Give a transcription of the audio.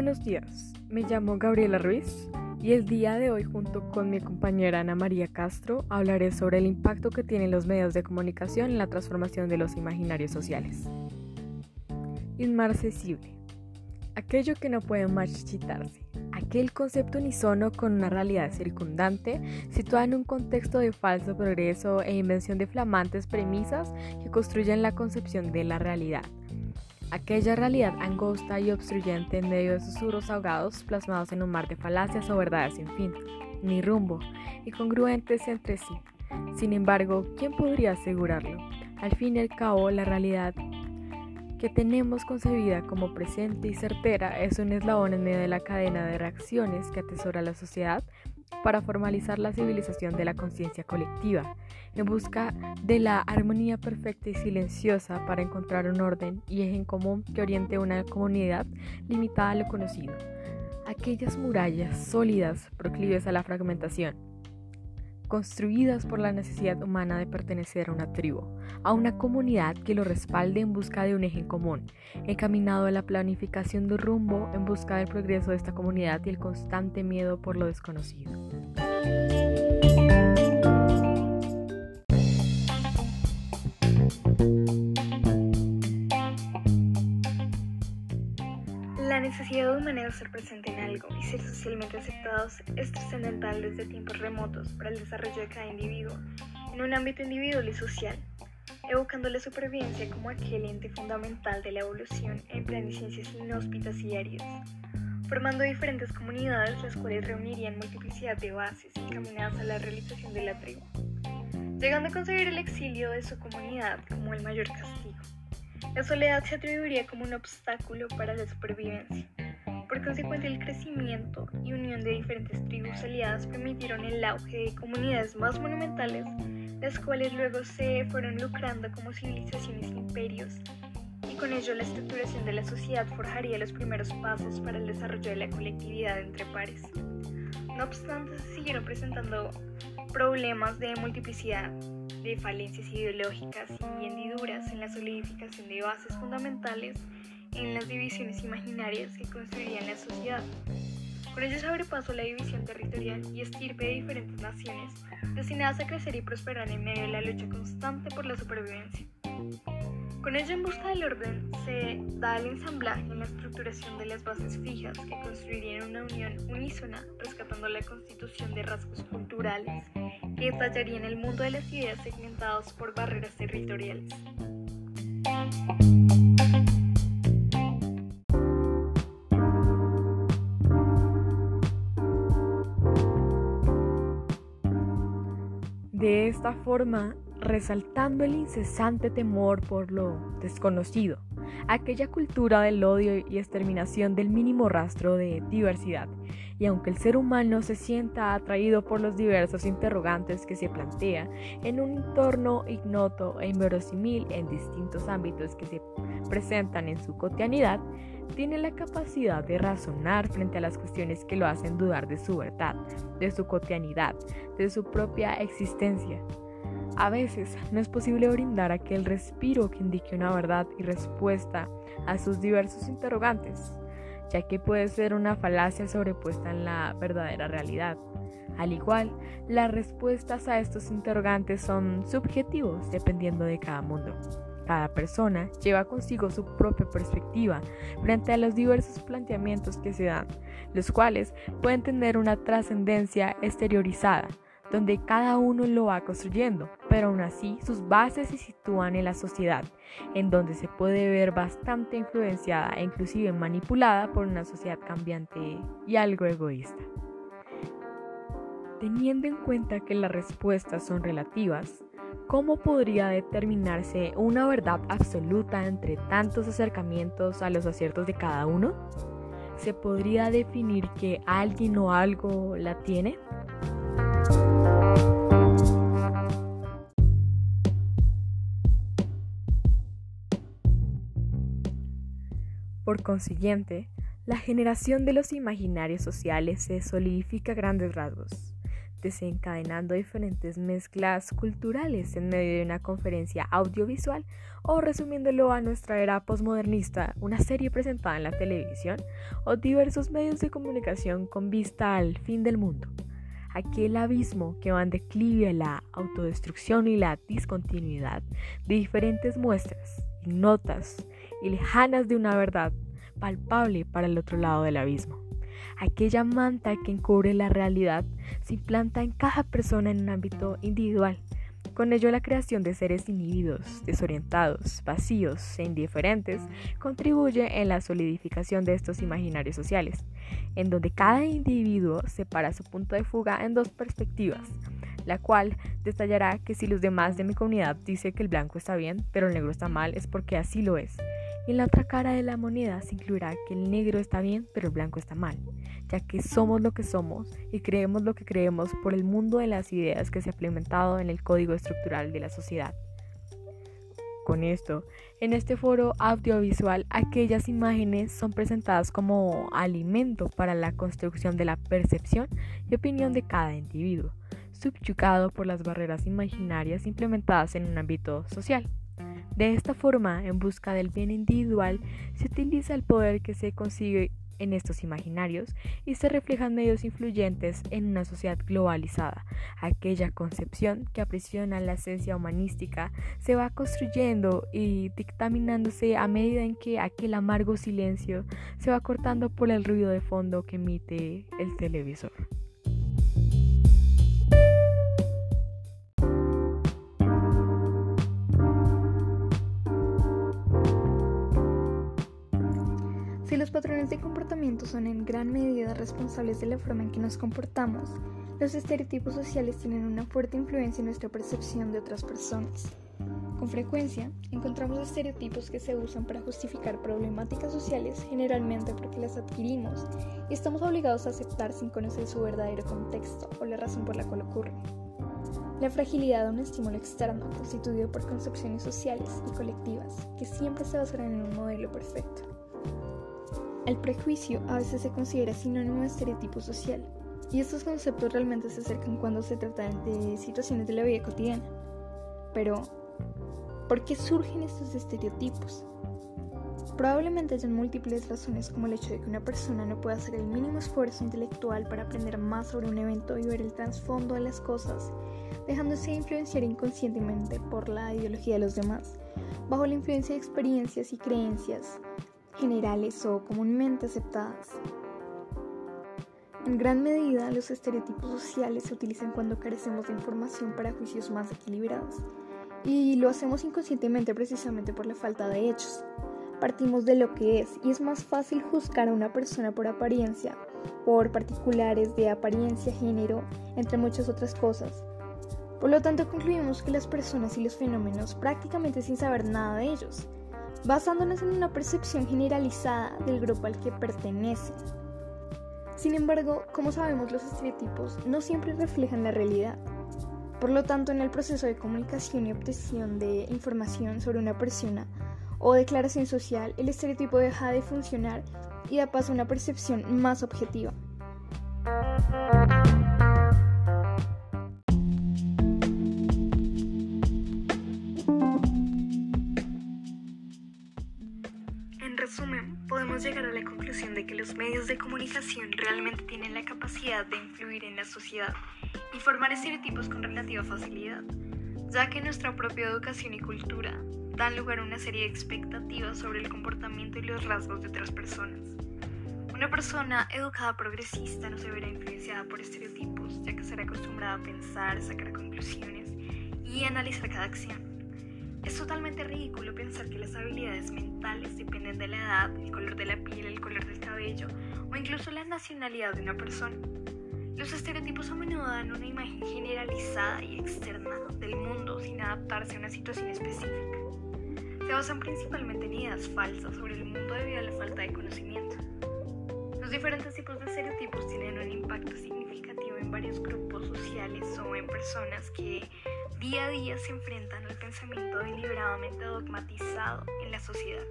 Buenos días, me llamo Gabriela Ruiz y el día de hoy junto con mi compañera Ana María Castro hablaré sobre el impacto que tienen los medios de comunicación en la transformación de los imaginarios sociales. Inmarcesible. Aquello que no puede marchitarse. Aquel concepto unisono con una realidad circundante situada en un contexto de falso progreso e invención de flamantes premisas que construyen la concepción de la realidad aquella realidad angosta y obstruyente en medio de susurros ahogados plasmados en un mar de falacias o verdades sin fin, ni rumbo, y congruentes entre sí. Sin embargo, ¿quién podría asegurarlo? Al fin y al cabo, la realidad que tenemos concebida como presente y certera es un eslabón en medio de la cadena de reacciones que atesora la sociedad para formalizar la civilización de la conciencia colectiva, en busca de la armonía perfecta y silenciosa para encontrar un orden y eje en común que oriente una comunidad limitada a lo conocido. Aquellas murallas sólidas proclives a la fragmentación, construidas por la necesidad humana de pertenecer a una tribu, a una comunidad que lo respalde en busca de un eje común, encaminado a la planificación de rumbo en busca del progreso de esta comunidad y el constante miedo por lo desconocido. La necesidad humana de ser presente en algo y ser socialmente aceptados es trascendental desde tiempos remotos para el desarrollo de cada individuo en un ámbito individual y social, evocando la supervivencia como aquel ente fundamental de la evolución en planes ciencias inhóspitas y áridas, formando diferentes comunidades las cuales reunirían multiplicidad de bases encaminadas a la realización de la tribu, llegando a concebir el exilio de su comunidad como el mayor castigo. La soledad se atribuiría como un obstáculo para la supervivencia. Por consecuente, el crecimiento y unión de diferentes tribus aliadas permitieron el auge de comunidades más monumentales, las cuales luego se fueron lucrando como civilizaciones e imperios, y con ello la estructuración de la sociedad forjaría los primeros pasos para el desarrollo de la colectividad entre pares. No obstante, se siguieron presentando problemas de multiplicidad, de falencias ideológicas y hendiduras en la solidificación de bases fundamentales en las divisiones imaginarias que construirían la sociedad. Con ello paso la división territorial y estirpe de diferentes naciones, destinadas a crecer y prosperar en medio de la lucha constante por la supervivencia. Con ello en busca del orden se da el ensamblaje en la estructuración de las bases fijas que construirían una unión unísona, rescatando la constitución de rasgos culturales que estallarían el mundo de las ideas segmentados por barreras territoriales. De esta forma, resaltando el incesante temor por lo desconocido, aquella cultura del odio y exterminación del mínimo rastro de diversidad. Y aunque el ser humano se sienta atraído por los diversos interrogantes que se plantea en un entorno ignoto e inverosímil en distintos ámbitos que se presentan en su cotidianidad, tiene la capacidad de razonar frente a las cuestiones que lo hacen dudar de su verdad, de su cotidianidad, de su propia existencia. A veces no es posible brindar aquel respiro que indique una verdad y respuesta a sus diversos interrogantes, ya que puede ser una falacia sobrepuesta en la verdadera realidad. Al igual, las respuestas a estos interrogantes son subjetivos dependiendo de cada mundo. Cada persona lleva consigo su propia perspectiva frente a los diversos planteamientos que se dan, los cuales pueden tener una trascendencia exteriorizada, donde cada uno lo va construyendo, pero aún así sus bases se sitúan en la sociedad, en donde se puede ver bastante influenciada e inclusive manipulada por una sociedad cambiante y algo egoísta. Teniendo en cuenta que las respuestas son relativas, ¿cómo podría determinarse una verdad absoluta entre tantos acercamientos a los aciertos de cada uno? ¿Se podría definir que alguien o algo la tiene? Por consiguiente, la generación de los imaginarios sociales se solidifica a grandes rasgos, desencadenando diferentes mezclas culturales en medio de una conferencia audiovisual o resumiéndolo a nuestra era posmodernista, una serie presentada en la televisión o diversos medios de comunicación con vista al fin del mundo. Aquel abismo que va en declive a la autodestrucción y la discontinuidad de diferentes muestras, ignotas y lejanas de una verdad palpable para el otro lado del abismo. Aquella manta que encubre la realidad se implanta en cada persona en un ámbito individual. Con ello la creación de seres inhibidos, desorientados, vacíos e indiferentes contribuye en la solidificación de estos imaginarios sociales, en donde cada individuo separa su punto de fuga en dos perspectivas, la cual detallará que si los demás de mi comunidad dicen que el blanco está bien, pero el negro está mal, es porque así lo es. En la otra cara de la moneda se incluirá que el negro está bien, pero el blanco está mal, ya que somos lo que somos y creemos lo que creemos por el mundo de las ideas que se ha implementado en el código estructural de la sociedad. Con esto, en este foro audiovisual, aquellas imágenes son presentadas como alimento para la construcción de la percepción y opinión de cada individuo, subyugado por las barreras imaginarias implementadas en un ámbito social. De esta forma, en busca del bien individual, se utiliza el poder que se consigue en estos imaginarios y se reflejan medios influyentes en una sociedad globalizada. Aquella concepción que aprisiona la esencia humanística se va construyendo y dictaminándose a medida en que aquel amargo silencio se va cortando por el ruido de fondo que emite el televisor. Si los patrones de comportamiento son en gran medida responsables de la forma en que nos comportamos, los estereotipos sociales tienen una fuerte influencia en nuestra percepción de otras personas. Con frecuencia, encontramos estereotipos que se usan para justificar problemáticas sociales generalmente porque las adquirimos y estamos obligados a aceptar sin conocer su verdadero contexto o la razón por la cual ocurren. La fragilidad de un estímulo externo constituido por concepciones sociales y colectivas que siempre se basarán en un modelo perfecto. El prejuicio a veces se considera sinónimo de estereotipo social, y estos conceptos realmente se acercan cuando se trata de situaciones de la vida cotidiana. Pero, ¿por qué surgen estos estereotipos? Probablemente hayan múltiples razones como el hecho de que una persona no pueda hacer el mínimo esfuerzo intelectual para aprender más sobre un evento y ver el trasfondo de las cosas, dejándose influenciar inconscientemente por la ideología de los demás, bajo la influencia de experiencias y creencias generales o comúnmente aceptadas. En gran medida, los estereotipos sociales se utilizan cuando carecemos de información para juicios más equilibrados, y lo hacemos inconscientemente precisamente por la falta de hechos. Partimos de lo que es, y es más fácil juzgar a una persona por apariencia, por particulares de apariencia, género, entre muchas otras cosas. Por lo tanto, concluimos que las personas y los fenómenos, prácticamente sin saber nada de ellos, basándonos en una percepción generalizada del grupo al que pertenece. Sin embargo, como sabemos, los estereotipos no siempre reflejan la realidad. Por lo tanto, en el proceso de comunicación y obtención de información sobre una persona o declaración social, el estereotipo deja de funcionar y da paso a una percepción más objetiva. De que los medios de comunicación realmente tienen la capacidad de influir en la sociedad y formar estereotipos con relativa facilidad, ya que nuestra propia educación y cultura dan lugar a una serie de expectativas sobre el comportamiento y los rasgos de otras personas. Una persona educada progresista no se verá influenciada por estereotipos, ya que será acostumbrada a pensar, sacar conclusiones y analizar cada acción. Es totalmente ridículo pensar que las habilidades mentales dependen de la edad, el color de la piel, el color del cabello o incluso la nacionalidad de una persona. Los estereotipos a menudo dan una imagen generalizada y externa del mundo sin adaptarse a una situación específica. Se basan principalmente en ideas falsas sobre el mundo debido a la falta de conocimiento. Los diferentes tipos de estereotipos tienen un impacto significativo en varios grupos sociales o en personas que día a día se enfrentan al pensamiento deliberadamente dogmatizado en la sociedad.